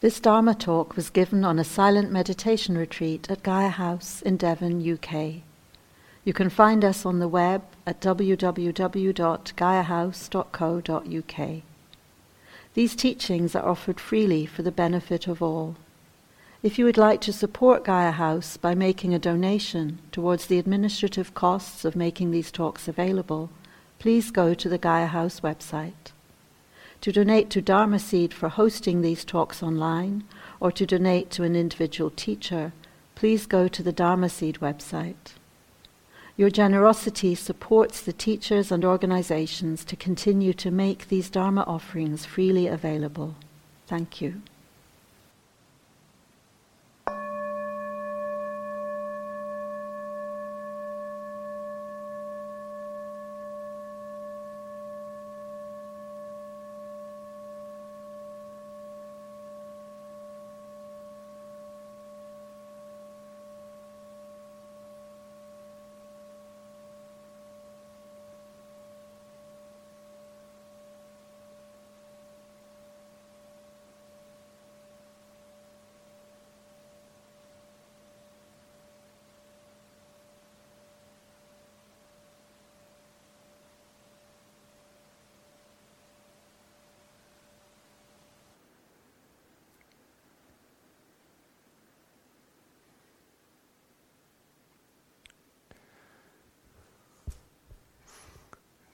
This Dharma talk was given on a silent meditation retreat at Gaia House in Devon, UK. You can find us on the web at www.gaiahouse.co.uk. These teachings are offered freely for the benefit of all. If you would like to support Gaia House by making a donation towards the administrative costs of making these talks available, please go to the Gaia House website. To donate to Dharma Seed for hosting these talks online, or to donate to an individual teacher, please go to the Dharma Seed website. Your generosity supports the teachers and organizations to continue to make these Dharma offerings freely available. Thank you.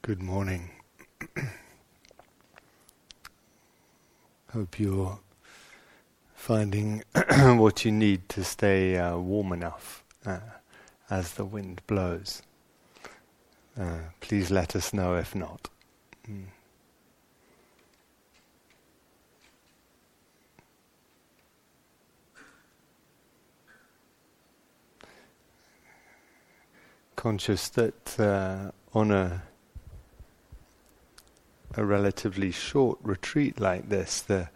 Good morning. Hope you're finding what you need to stay uh, warm enough uh, as the wind blows. Uh, please let us know if not. Mm. Conscious that uh, on a a relatively short retreat like this, the,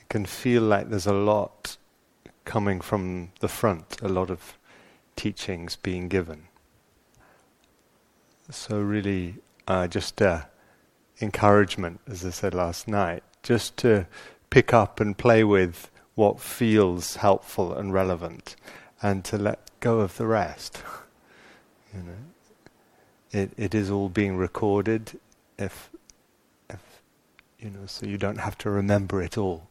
it can feel like there's a lot coming from the front, a lot of teachings being given. So really, uh, just uh, encouragement, as I said last night, just to pick up and play with what feels helpful and relevant, and to let go of the rest. you know, it it is all being recorded. If you know, so you don't have to remember it all.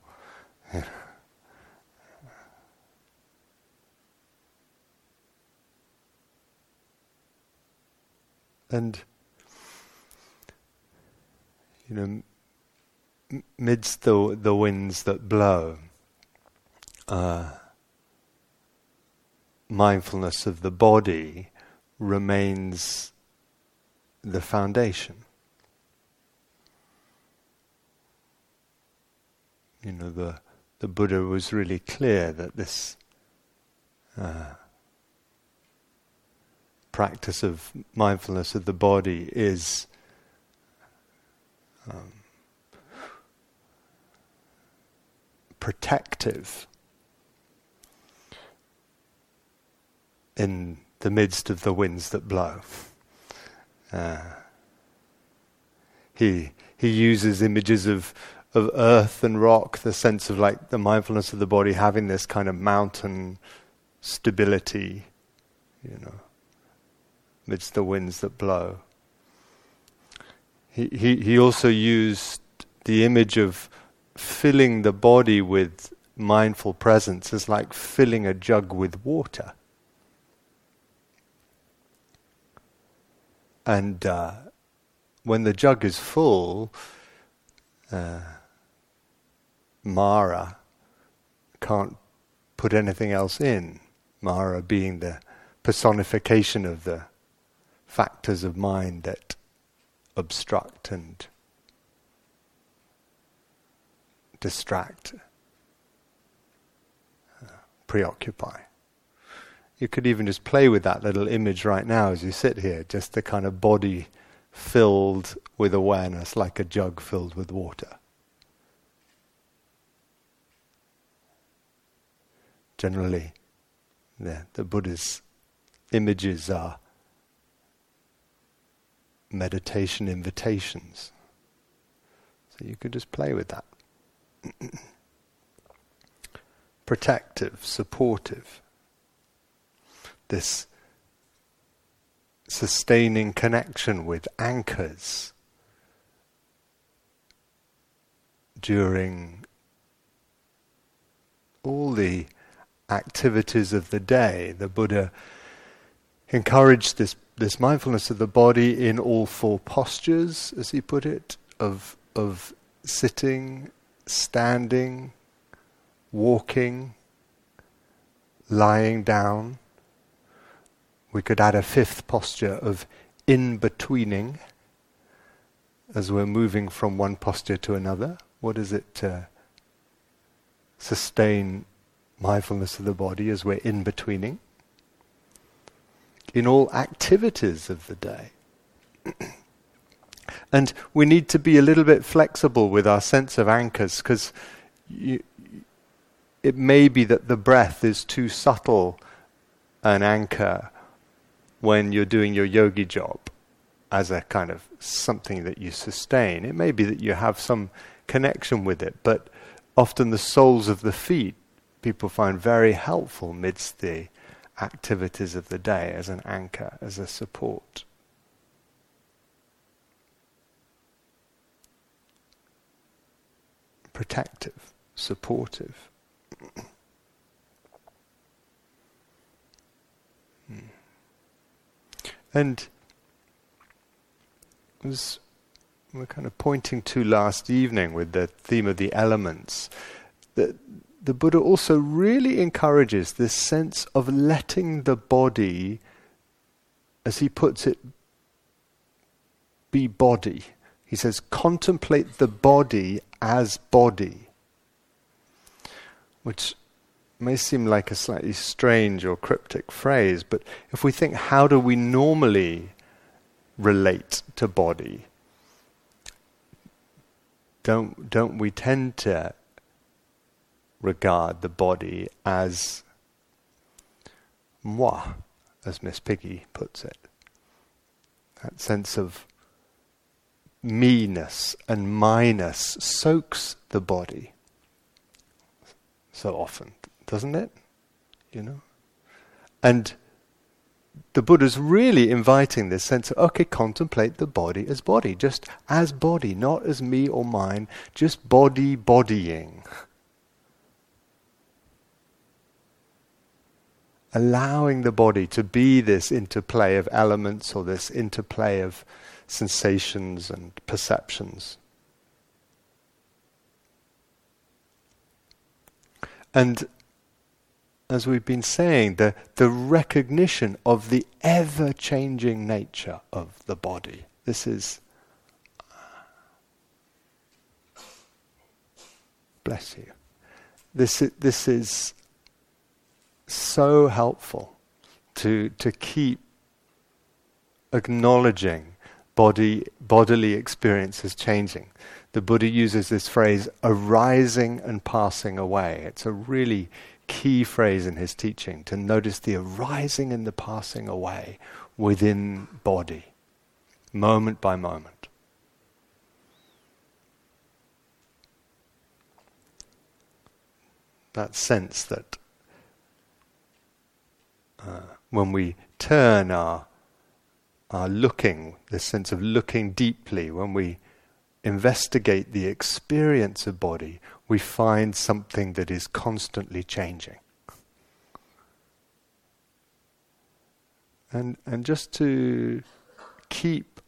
and you know, midst the the winds that blow, uh, mindfulness of the body remains the foundation. You know, the, the Buddha was really clear that this uh, practice of mindfulness of the body is um, protective in the midst of the winds that blow. Uh, he he uses images of of earth and rock, the sense of like the mindfulness of the body having this kind of mountain stability, you know, amidst the winds that blow. He, he, he also used the image of filling the body with mindful presence as like filling a jug with water. And uh, when the jug is full, uh, Mara can't put anything else in. Mara being the personification of the factors of mind that obstruct and distract, uh, preoccupy. You could even just play with that little image right now as you sit here, just the kind of body filled with awareness like a jug filled with water. Generally, the, the Buddha's images are meditation invitations. So you could just play with that. protective, supportive. This sustaining connection with anchors during all the activities of the day. The Buddha encouraged this, this mindfulness of the body in all four postures, as he put it, of, of sitting, standing, walking, lying down. We could add a fifth posture of in betweening as we're moving from one posture to another. What is it sustain mindfulness of the body as we're in betweening? In all activities of the day. and we need to be a little bit flexible with our sense of anchors because it may be that the breath is too subtle an anchor when you're doing your yogi job as a kind of something that you sustain. It may be that you have some connection with it, but often the soles of the feet people find very helpful amidst the activities of the day as an anchor, as a support. Protective, supportive. Hmm. And as we're kind of pointing to last evening with the theme of the elements, that the Buddha also really encourages this sense of letting the body, as he puts it, be body. He says, contemplate the body as body which may seem like a slightly strange or cryptic phrase, but if we think, how do we normally relate to body? Don't, don't we tend to regard the body as moi, as Miss Piggy puts it? That sense of me-ness and minus soaks the body so often, doesn't it? You know? And the Buddha's really inviting this sense of, okay, contemplate the body as body, just as body, not as me or mine, just body bodying. Allowing the body to be this interplay of elements or this interplay of sensations and perceptions. And as we've been saying, the, the recognition of the ever changing nature of the body. This is. Uh, bless you. This, this is so helpful to, to keep acknowledging body, bodily experiences changing the Buddha uses this phrase, arising and passing away. It's a really key phrase in his teaching to notice the arising and the passing away within body, moment by moment. That sense that when we turn our, our looking, this sense of looking deeply, when we investigate the experience of body, we find something that is constantly changing. And, and just to keep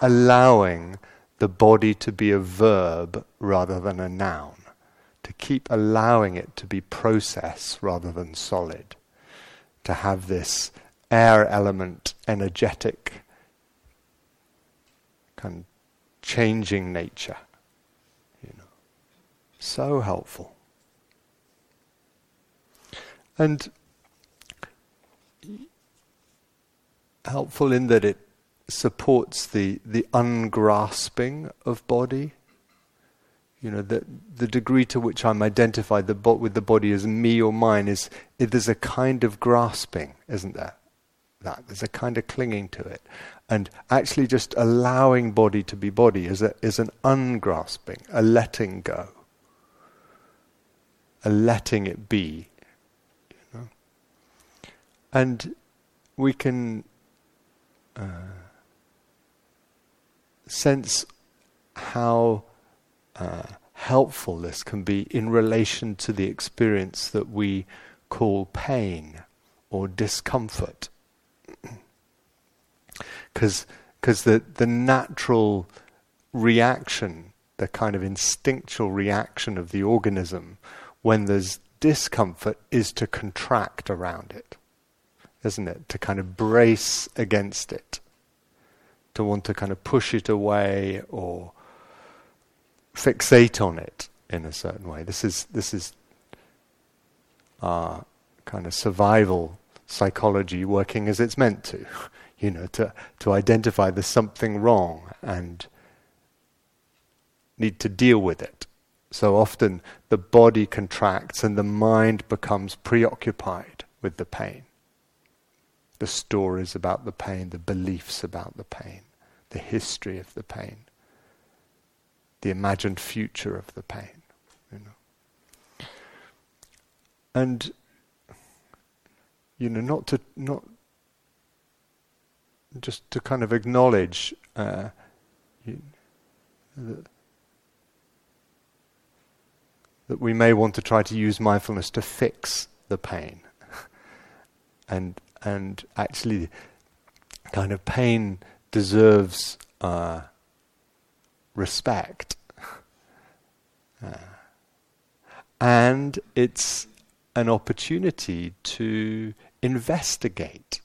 allowing the body to be a verb rather than a noun, to keep allowing it to be process rather than solid, to have this air element, energetic, kind of changing nature. You know, so helpful. And helpful in that it supports the, the ungrasping of body. You know, the, the degree to which I'm identified the bo- with the body as me or mine is, it, there's a kind of grasping, isn't there? That there's a kind of clinging to it and actually just allowing body to be body is, a, is an ungrasping, a letting go. a letting it be. You know? And we can uh, sense how uh, helpful this can be in relation to the experience that we call pain or discomfort. Because the, the natural reaction, the kind of instinctual reaction of the organism when there's discomfort is to contract around it, isn't it? To kind of brace against it, to want to kind of push it away or fixate on it in a certain way. This is this is our kind of survival psychology working as it's meant to, you know, to to identify there's something wrong and need to deal with it. So often the body contracts and the mind becomes preoccupied with the pain. The stories about the pain, the beliefs about the pain, the history of the pain the imagined future of the pain. You know. And you know, not to not just to kind of acknowledge uh, you, that, that we may want to try to use mindfulness to fix the pain, and and actually, kind of pain deserves. Uh, respect. Uh, and it's an opportunity to investigate,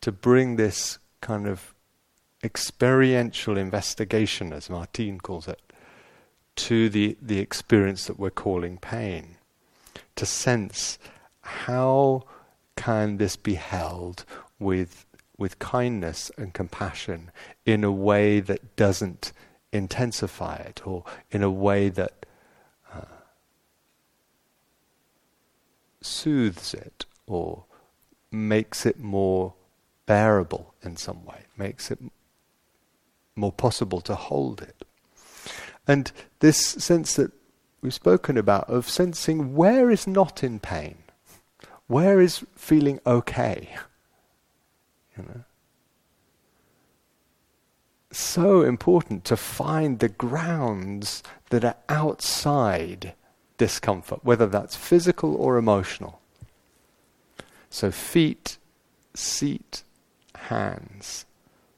to bring this kind of experiential investigation, as Martine calls it, to the, the experience that we're calling pain. To sense how can this be held with with kindness and compassion in a way that doesn't intensify it or in a way that uh, soothes it or makes it more bearable in some way, makes it more possible to hold it. And this sense that we've spoken about of sensing where is not in pain, where is feeling okay. You know? So important to find the grounds that are outside discomfort, whether that's physical or emotional. So, feet, seat, hands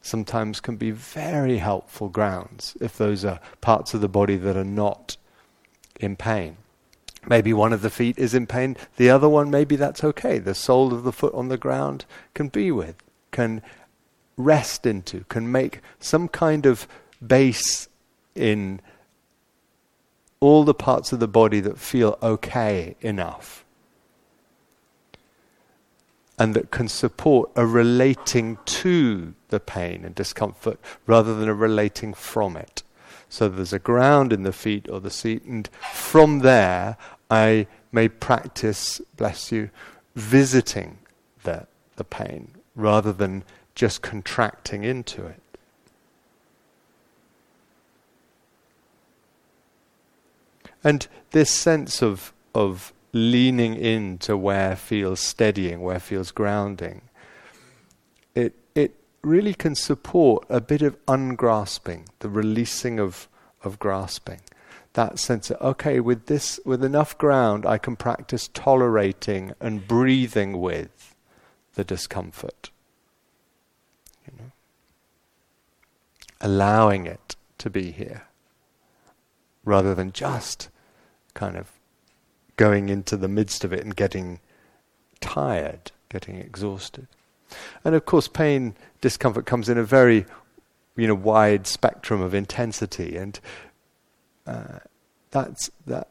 sometimes can be very helpful grounds if those are parts of the body that are not in pain. Maybe one of the feet is in pain, the other one, maybe that's okay. The sole of the foot on the ground can be with can rest into, can make some kind of base in all the parts of the body that feel okay enough. And that can support a relating to the pain and discomfort rather than a relating from it. So there's a ground in the feet or the seat, and from there I may practice, bless you, visiting the, the pain rather than just contracting into it. And this sense of, of leaning into where feels steadying, where feels grounding, it, it really can support a bit of ungrasping, the releasing of, of grasping. That sense of, okay, with this, with enough ground, I can practice tolerating and breathing with the discomfort. You know? Allowing it to be here rather than just kind of going into the midst of it and getting tired, getting exhausted. And of course, pain, discomfort comes in a very you know, wide spectrum of intensity, and uh, that's, that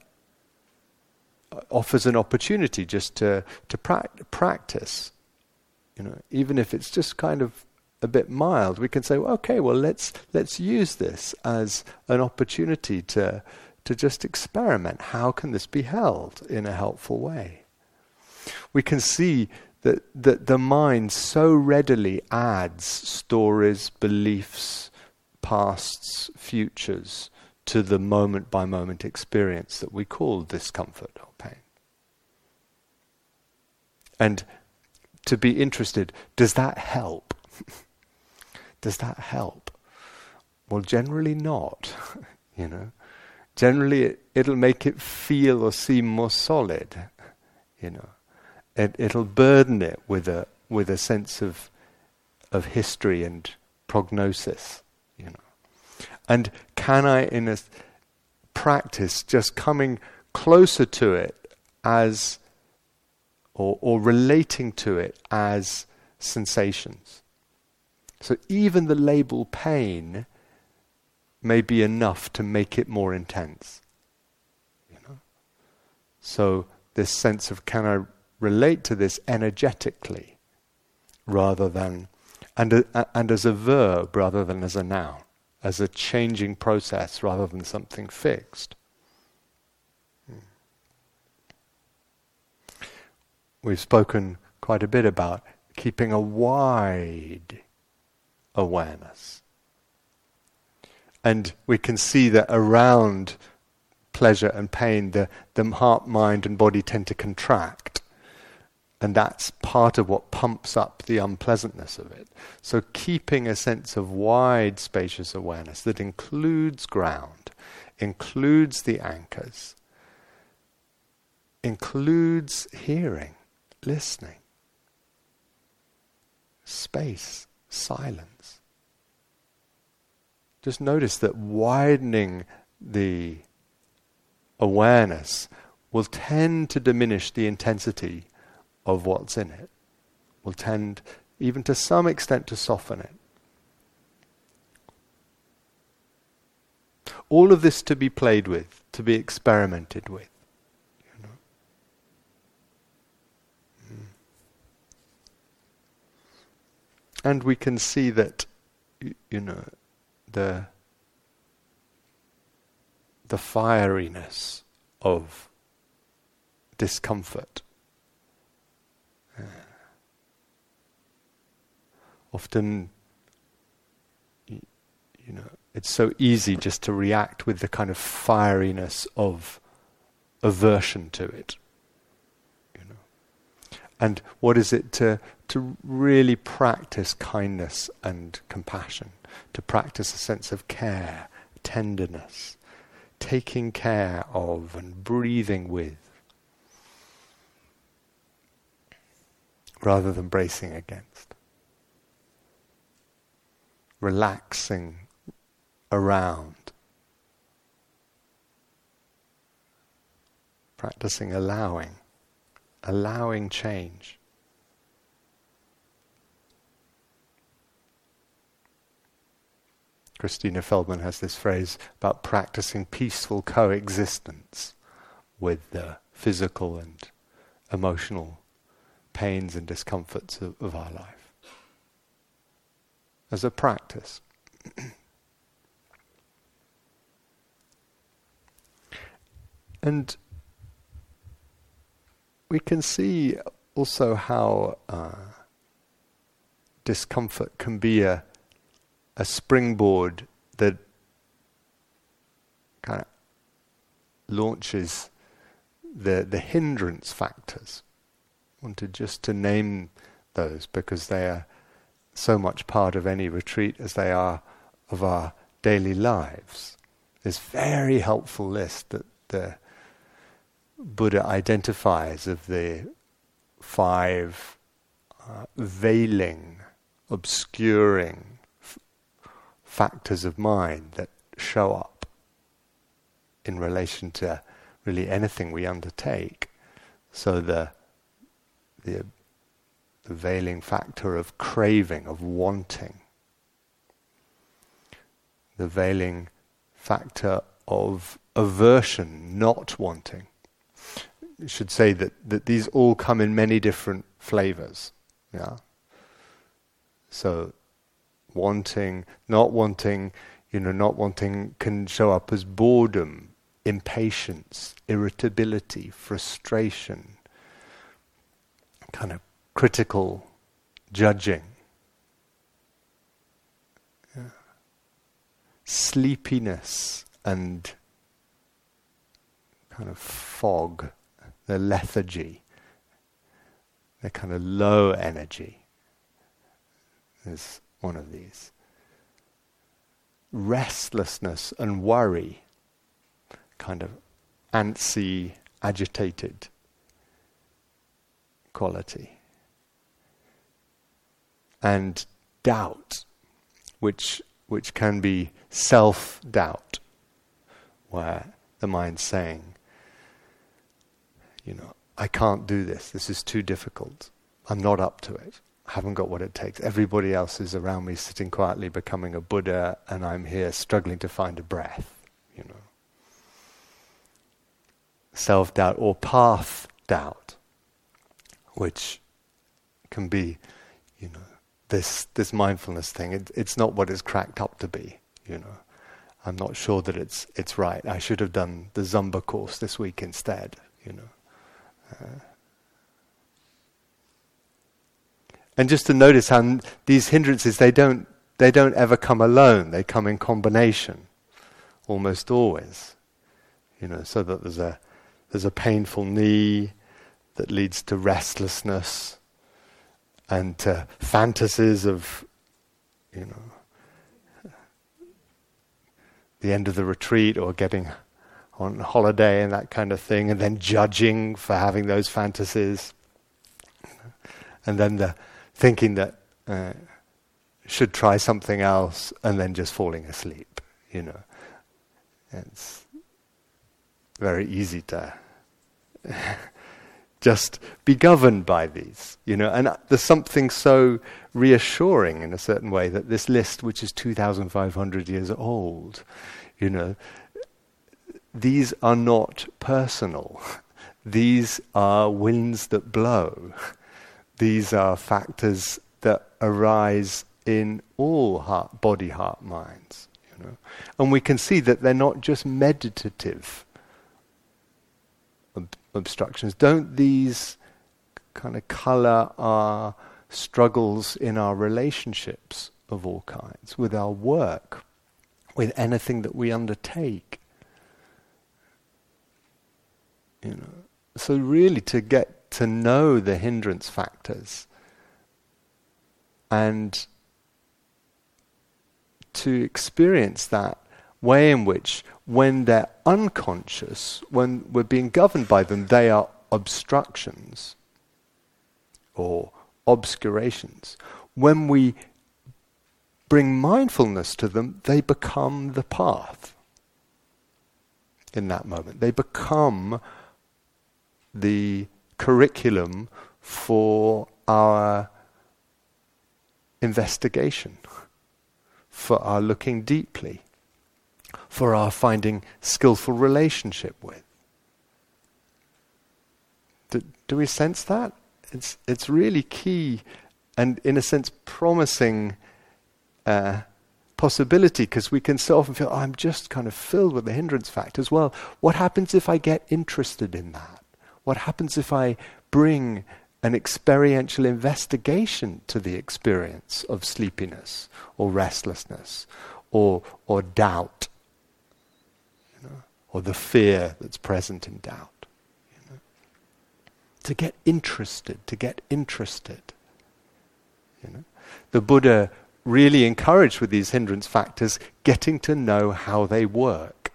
offers an opportunity just to, to pra- practice you know, even if it's just kind of a bit mild, we can say, well, okay, well, let's let's use this as an opportunity to to just experiment. How can this be held in a helpful way? We can see that that the mind so readily adds stories, beliefs, pasts, futures to the moment by moment experience that we call discomfort or pain. And to be interested, does that help? does that help? Well, generally not, you know. Generally, it, it'll make it feel or seem more solid, you know. It, it'll burden it with a with a sense of of history and prognosis, you know. And can I, in a practice, just coming closer to it as or, or relating to it as sensations. So even the label pain may be enough to make it more intense. You know? So this sense of can I relate to this energetically rather than and, uh, and as a verb rather than as a noun, as a changing process rather than something fixed. We've spoken quite a bit about keeping a wide awareness. And we can see that around pleasure and pain, the, the heart, mind, and body tend to contract. And that's part of what pumps up the unpleasantness of it. So, keeping a sense of wide, spacious awareness that includes ground, includes the anchors, includes hearing, listening, space, silence. Just notice that widening the awareness will tend to diminish the intensity of what's in it, will tend even to some extent to soften it. All of this to be played with, to be experimented with. And we can see that, you know, the the fieriness of discomfort. Uh, often, you, know, it's so easy just to react with the kind of fieriness of aversion to it. You know, and what is it to to really practice kindness and compassion, to practice a sense of care, tenderness, taking care of and breathing with, rather than bracing against. Relaxing around. Practicing allowing, allowing change. Christina Feldman has this phrase about practicing peaceful coexistence with the physical and emotional pains and discomforts of, of our life. As a practice. and we can see also how uh, discomfort can be a a springboard that kind of launches the the hindrance factors. I wanted just to name those because they are so much part of any retreat as they are of our daily lives. This very helpful list that the Buddha identifies of the five uh, veiling, obscuring, factors of mind that show up in relation to really anything we undertake. So the the, the veiling factor of craving, of wanting, the veiling factor of aversion, not wanting. I should say that, that these all come in many different flavors. Yeah. So wanting, not wanting, you know, not wanting can show up as boredom, impatience, irritability, frustration, kind of critical judging. Sleepiness, and kind of fog, the lethargy, the kind of low energy is one of these. Restlessness and worry, kind of antsy, agitated quality. And doubt, which, which can be self doubt, where the mind's saying, you know, I can't do this, this is too difficult, I'm not up to it, haven't got what it takes. Everybody else is around me sitting quietly becoming a Buddha, and I'm here struggling to find a breath, you know. Self doubt or path doubt, which can be, you know, this this mindfulness thing. It, it's not what it's cracked up to be. You know, I'm not sure that it's it's right. I should have done the Zumba course this week instead. You know. Uh, and just to notice how these hindrances they don't they don't ever come alone. They come in combination, almost always. You know, so that there's a there's a painful knee that leads to restlessness and to fantasies of, you know, the end of the retreat or getting on holiday and that kind of thing, and then judging for having those fantasies, and then the thinking that uh, should try something else, and then just falling asleep. You know, it's very easy to just be governed by these, you know. And there's something so reassuring in a certain way that this list, which is 2,500 years old, you know, these are not personal. These are winds that blow. These are factors that arise in all heart, body, heart, minds. You know, and we can see that they're not just meditative obstructions. Don't these kind of color our struggles in our relationships of all kinds, with our work, with anything that we undertake? You know, so really to get to know the hindrance factors and to experience that way in which when they're unconscious, when we're being governed by them, they are obstructions or obscurations. When we bring mindfulness to them, they become the path in that moment. They become the curriculum for our investigation, for our looking deeply for our finding skillful relationship with. Do, do we sense that? It's, it's really key and, in a sense, promising uh, possibility because we can so often feel, oh, I'm just kind of filled with the hindrance factors. Well, what happens if I get interested in that? What happens if I bring an experiential investigation to the experience of sleepiness or restlessness or, or doubt or the fear that's present in doubt. You know? To get interested, to get interested. You know? The Buddha really encouraged with these hindrance factors getting to know how they work.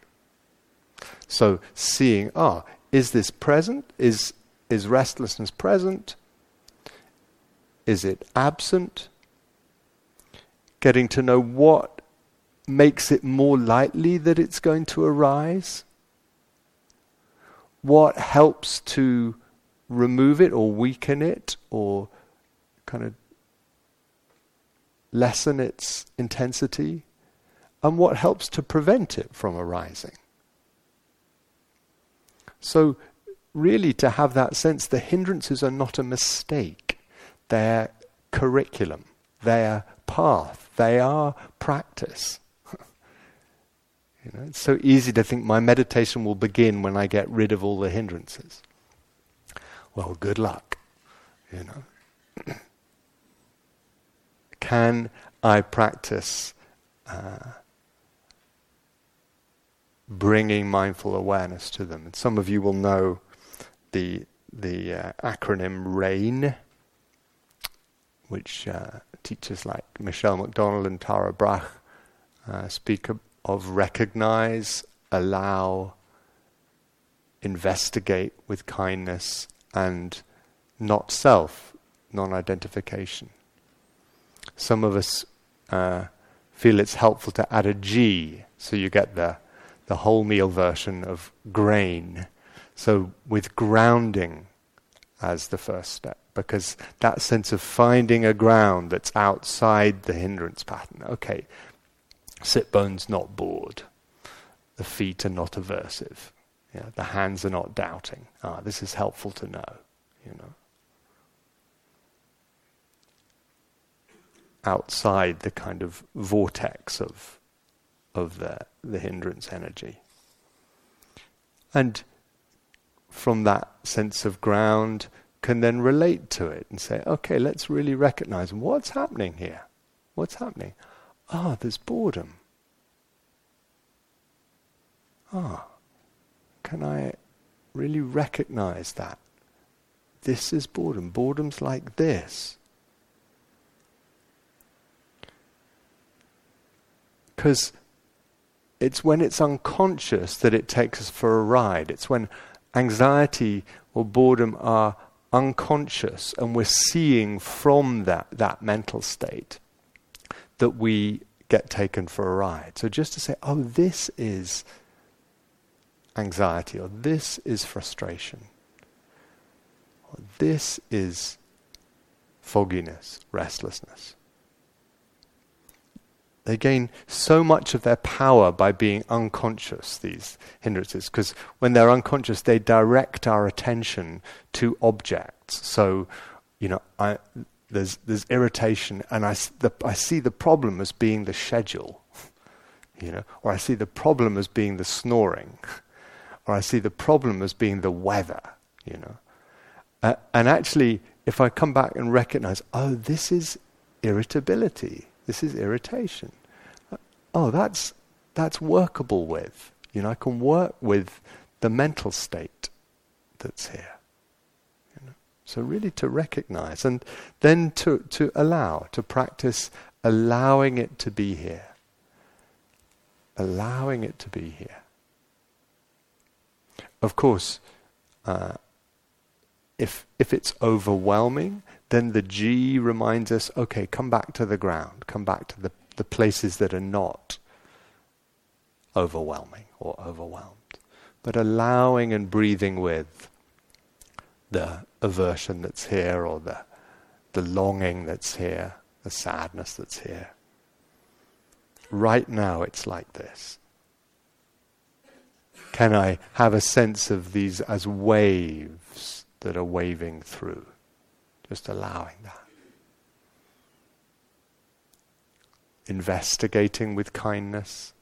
So seeing, ah, is this present? Is, is restlessness present? Is it absent? Getting to know what makes it more likely that it's going to arise what helps to remove it or weaken it or kind of lessen its intensity, and what helps to prevent it from arising. So, really, to have that sense, the hindrances are not a mistake, they're curriculum, they're path, they are practice. You know, it's so easy to think my meditation will begin when I get rid of all the hindrances. Well, good luck. You know. Can I practice uh, bringing mindful awareness to them. And some of you will know the the uh, acronym RAIN, which uh, teachers like Michele McDonald and Tara Brach uh, speak of, of recognize, allow, investigate with kindness, and not self, non identification. Some of us uh, feel it's helpful to add a G, so you get the, the wholemeal version of grain. So, with grounding as the first step, because that sense of finding a ground that's outside the hindrance pattern. Okay, sit bones not bored, the feet are not aversive, the hands are not doubting. Ah, this is helpful to know, you know. outside the kind of vortex of, of the, hindrance energy. And from that sense of ground, can then relate to it and say, okay, let's really recognize what's happening here. What's happening? Ah, there's boredom. Ah, can I really recognize that? This is boredom. Boredom's like this. Because it's when it's unconscious that it takes us for a ride. It's when anxiety or boredom are unconscious and we're seeing from that, that mental state that we get taken for a ride. So just to say, oh, this is anxiety, or this is frustration, or this is fogginess, restlessness. They gain so much of their power by being unconscious, these hindrances, because when they're unconscious, they direct our attention to objects. So, you know, I, there's, there's irritation, and I, the, I see the problem as being the schedule, you know, or I see the problem as being the snoring, or I see the problem as being the weather, you know. Uh, and actually, if I come back and recognize, oh, this is irritability, this is irritation oh, that's, that's workable with. You know, I can work with the mental state that's here. You know? So really to recognize and then to, to allow, to practice allowing it to be here. Allowing it to be here. Of course, uh, if if it's overwhelming, then the G reminds us, okay, come back to the ground, come back to the the places that are not overwhelming or overwhelmed, but allowing and breathing with the aversion that's here or the, the longing that's here, the sadness that's here. Right now it's like this. Can I have a sense of these as waves that are waving through? Just allowing that. Investigating with kindness.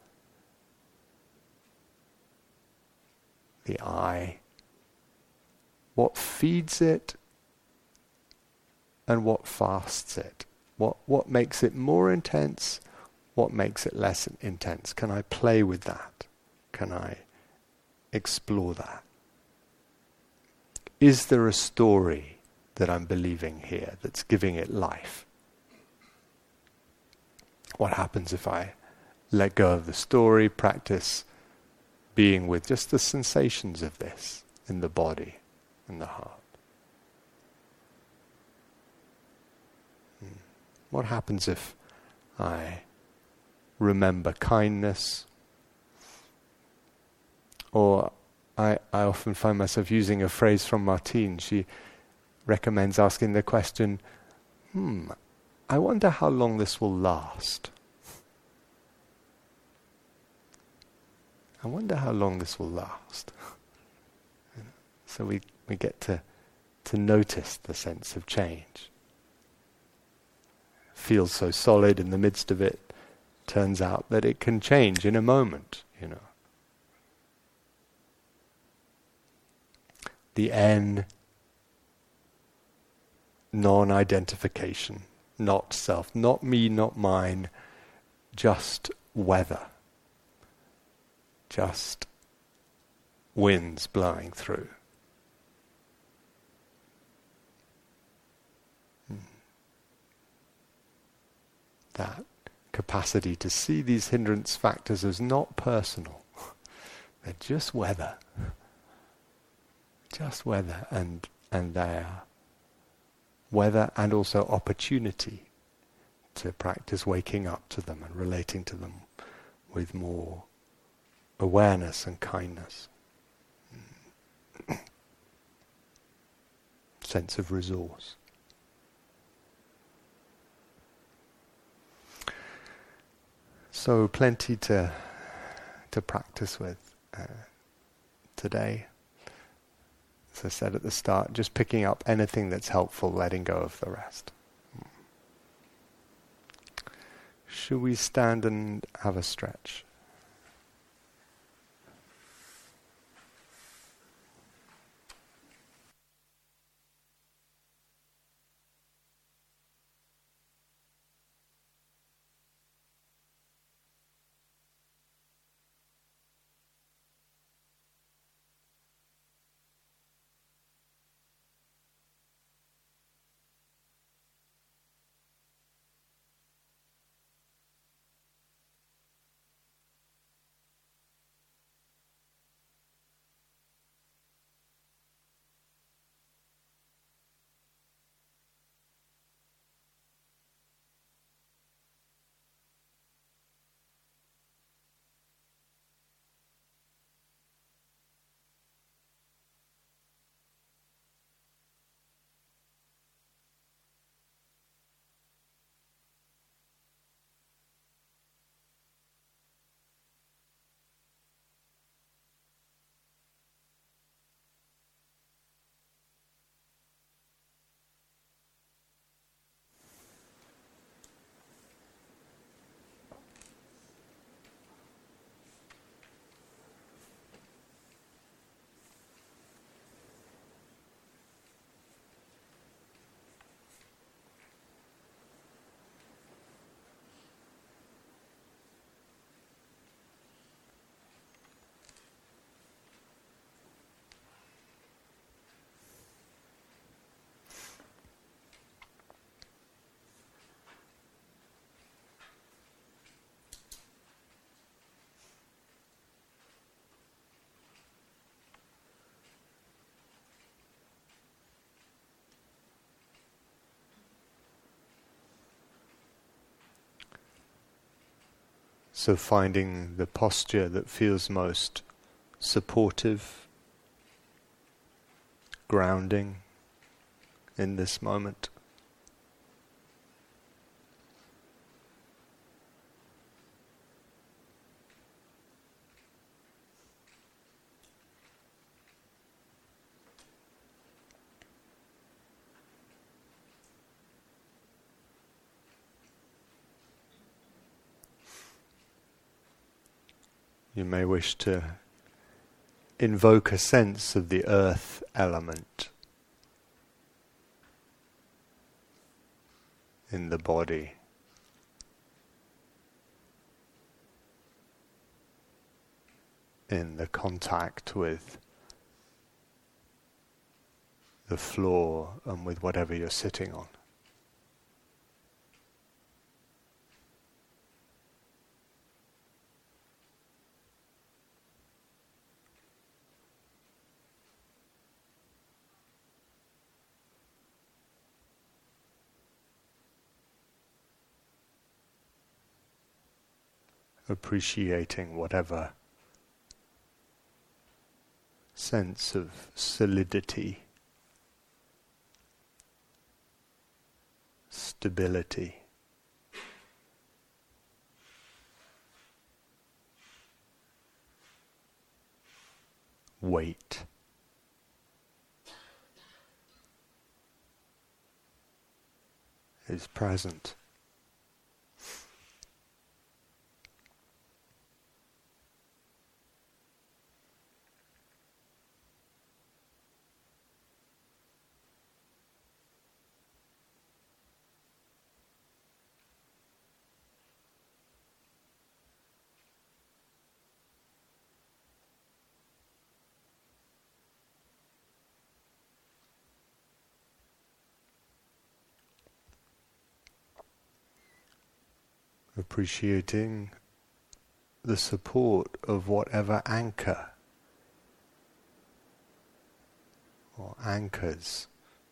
The eye. What feeds it and what fasts it? What, what makes it more intense? What makes it less intense? Can I play with that? Can I explore that? Is there a story that I'm believing here that's giving it life? What happens if I let go of the story, practice being with just the sensations of this in the body, in the heart? Hmm. What happens if I remember kindness? Or I, I often find myself using a phrase from Martine. She recommends asking the question, hmm, I wonder how long this will last. I wonder how long this will last. so we, we get to, to notice the sense of change. Feels so solid in the midst of it, turns out that it can change in a moment, you know. The N, non identification not self, not me, not mine, just weather. just winds blowing through. Hmm. That capacity to see these hindrance factors as not personal. They're just weather. Just weather and and they are weather and also opportunity to practice waking up to them and relating to them with more awareness and kindness. Sense of resource. So plenty to to practice with uh, today. As I said at the start, just picking up anything that's helpful, letting go of the rest. Should we stand and have a stretch? So finding the posture that feels most supportive, grounding in this moment. You may wish to invoke a sense of the earth element in the body. In the contact with the floor and with whatever you're sitting on. Appreciating whatever sense of solidity, stability. Weight. is present. Appreciating the support of whatever anchor or anchors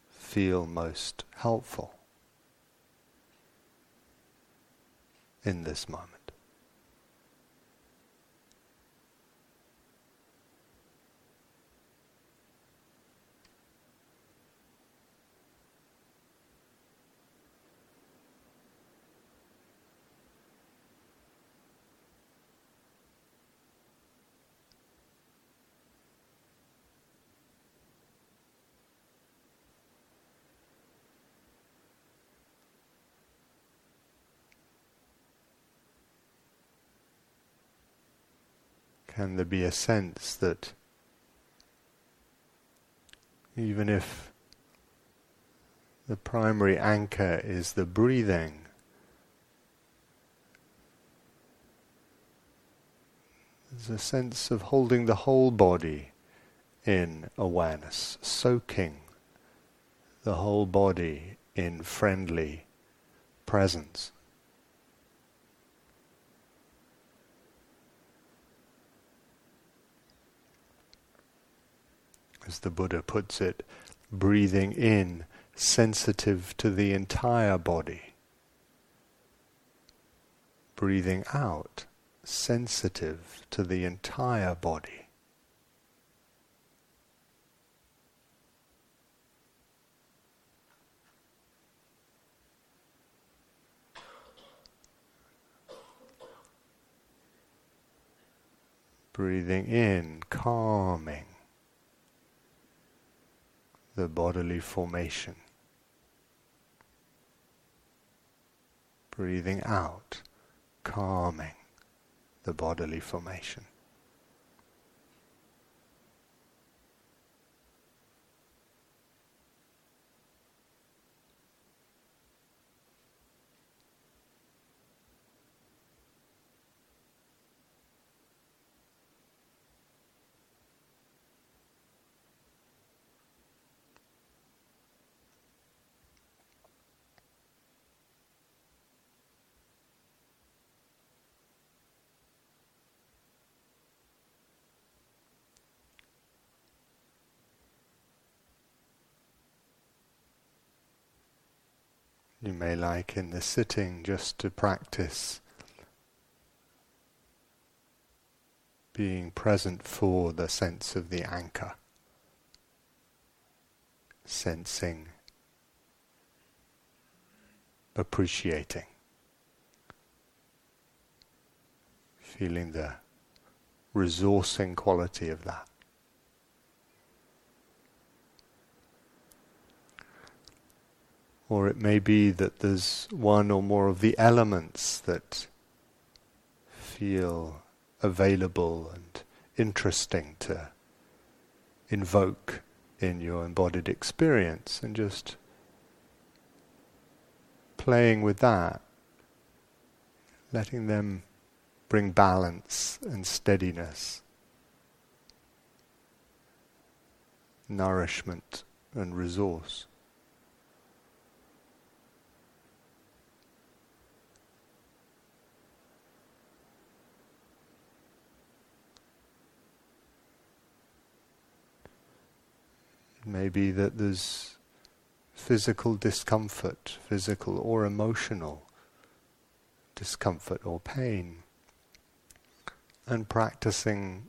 feel most helpful in this moment. Can there be a sense that even if the primary anchor is the breathing, there's a sense of holding the whole body in awareness, soaking the whole body in friendly presence. As the Buddha puts it, breathing in, sensitive to the entire body. Breathing out, sensitive to the entire body. Breathing in, calming the bodily formation. Breathing out, calming the bodily formation. You may like in the sitting just to practice being present for the sense of the anchor, sensing, appreciating, feeling the resourcing quality of that. Or it may be that there's one or more of the elements that feel available and interesting to invoke in your embodied experience and just playing with that, letting them bring balance and steadiness, nourishment and resource. Maybe that there's physical discomfort, physical or emotional discomfort or pain, and practicing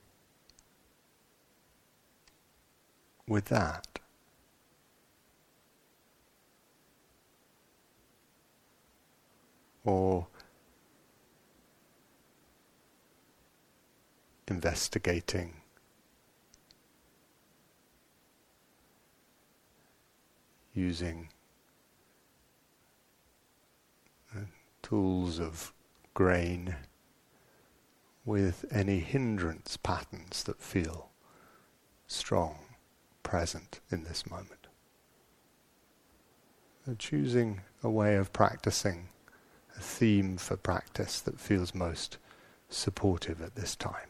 with that. Or investigating using uh, tools of RAIN with any hindrance patterns that feel strong, present in this moment. Choosing a way of practicing, a theme for practice that feels most supportive at this time.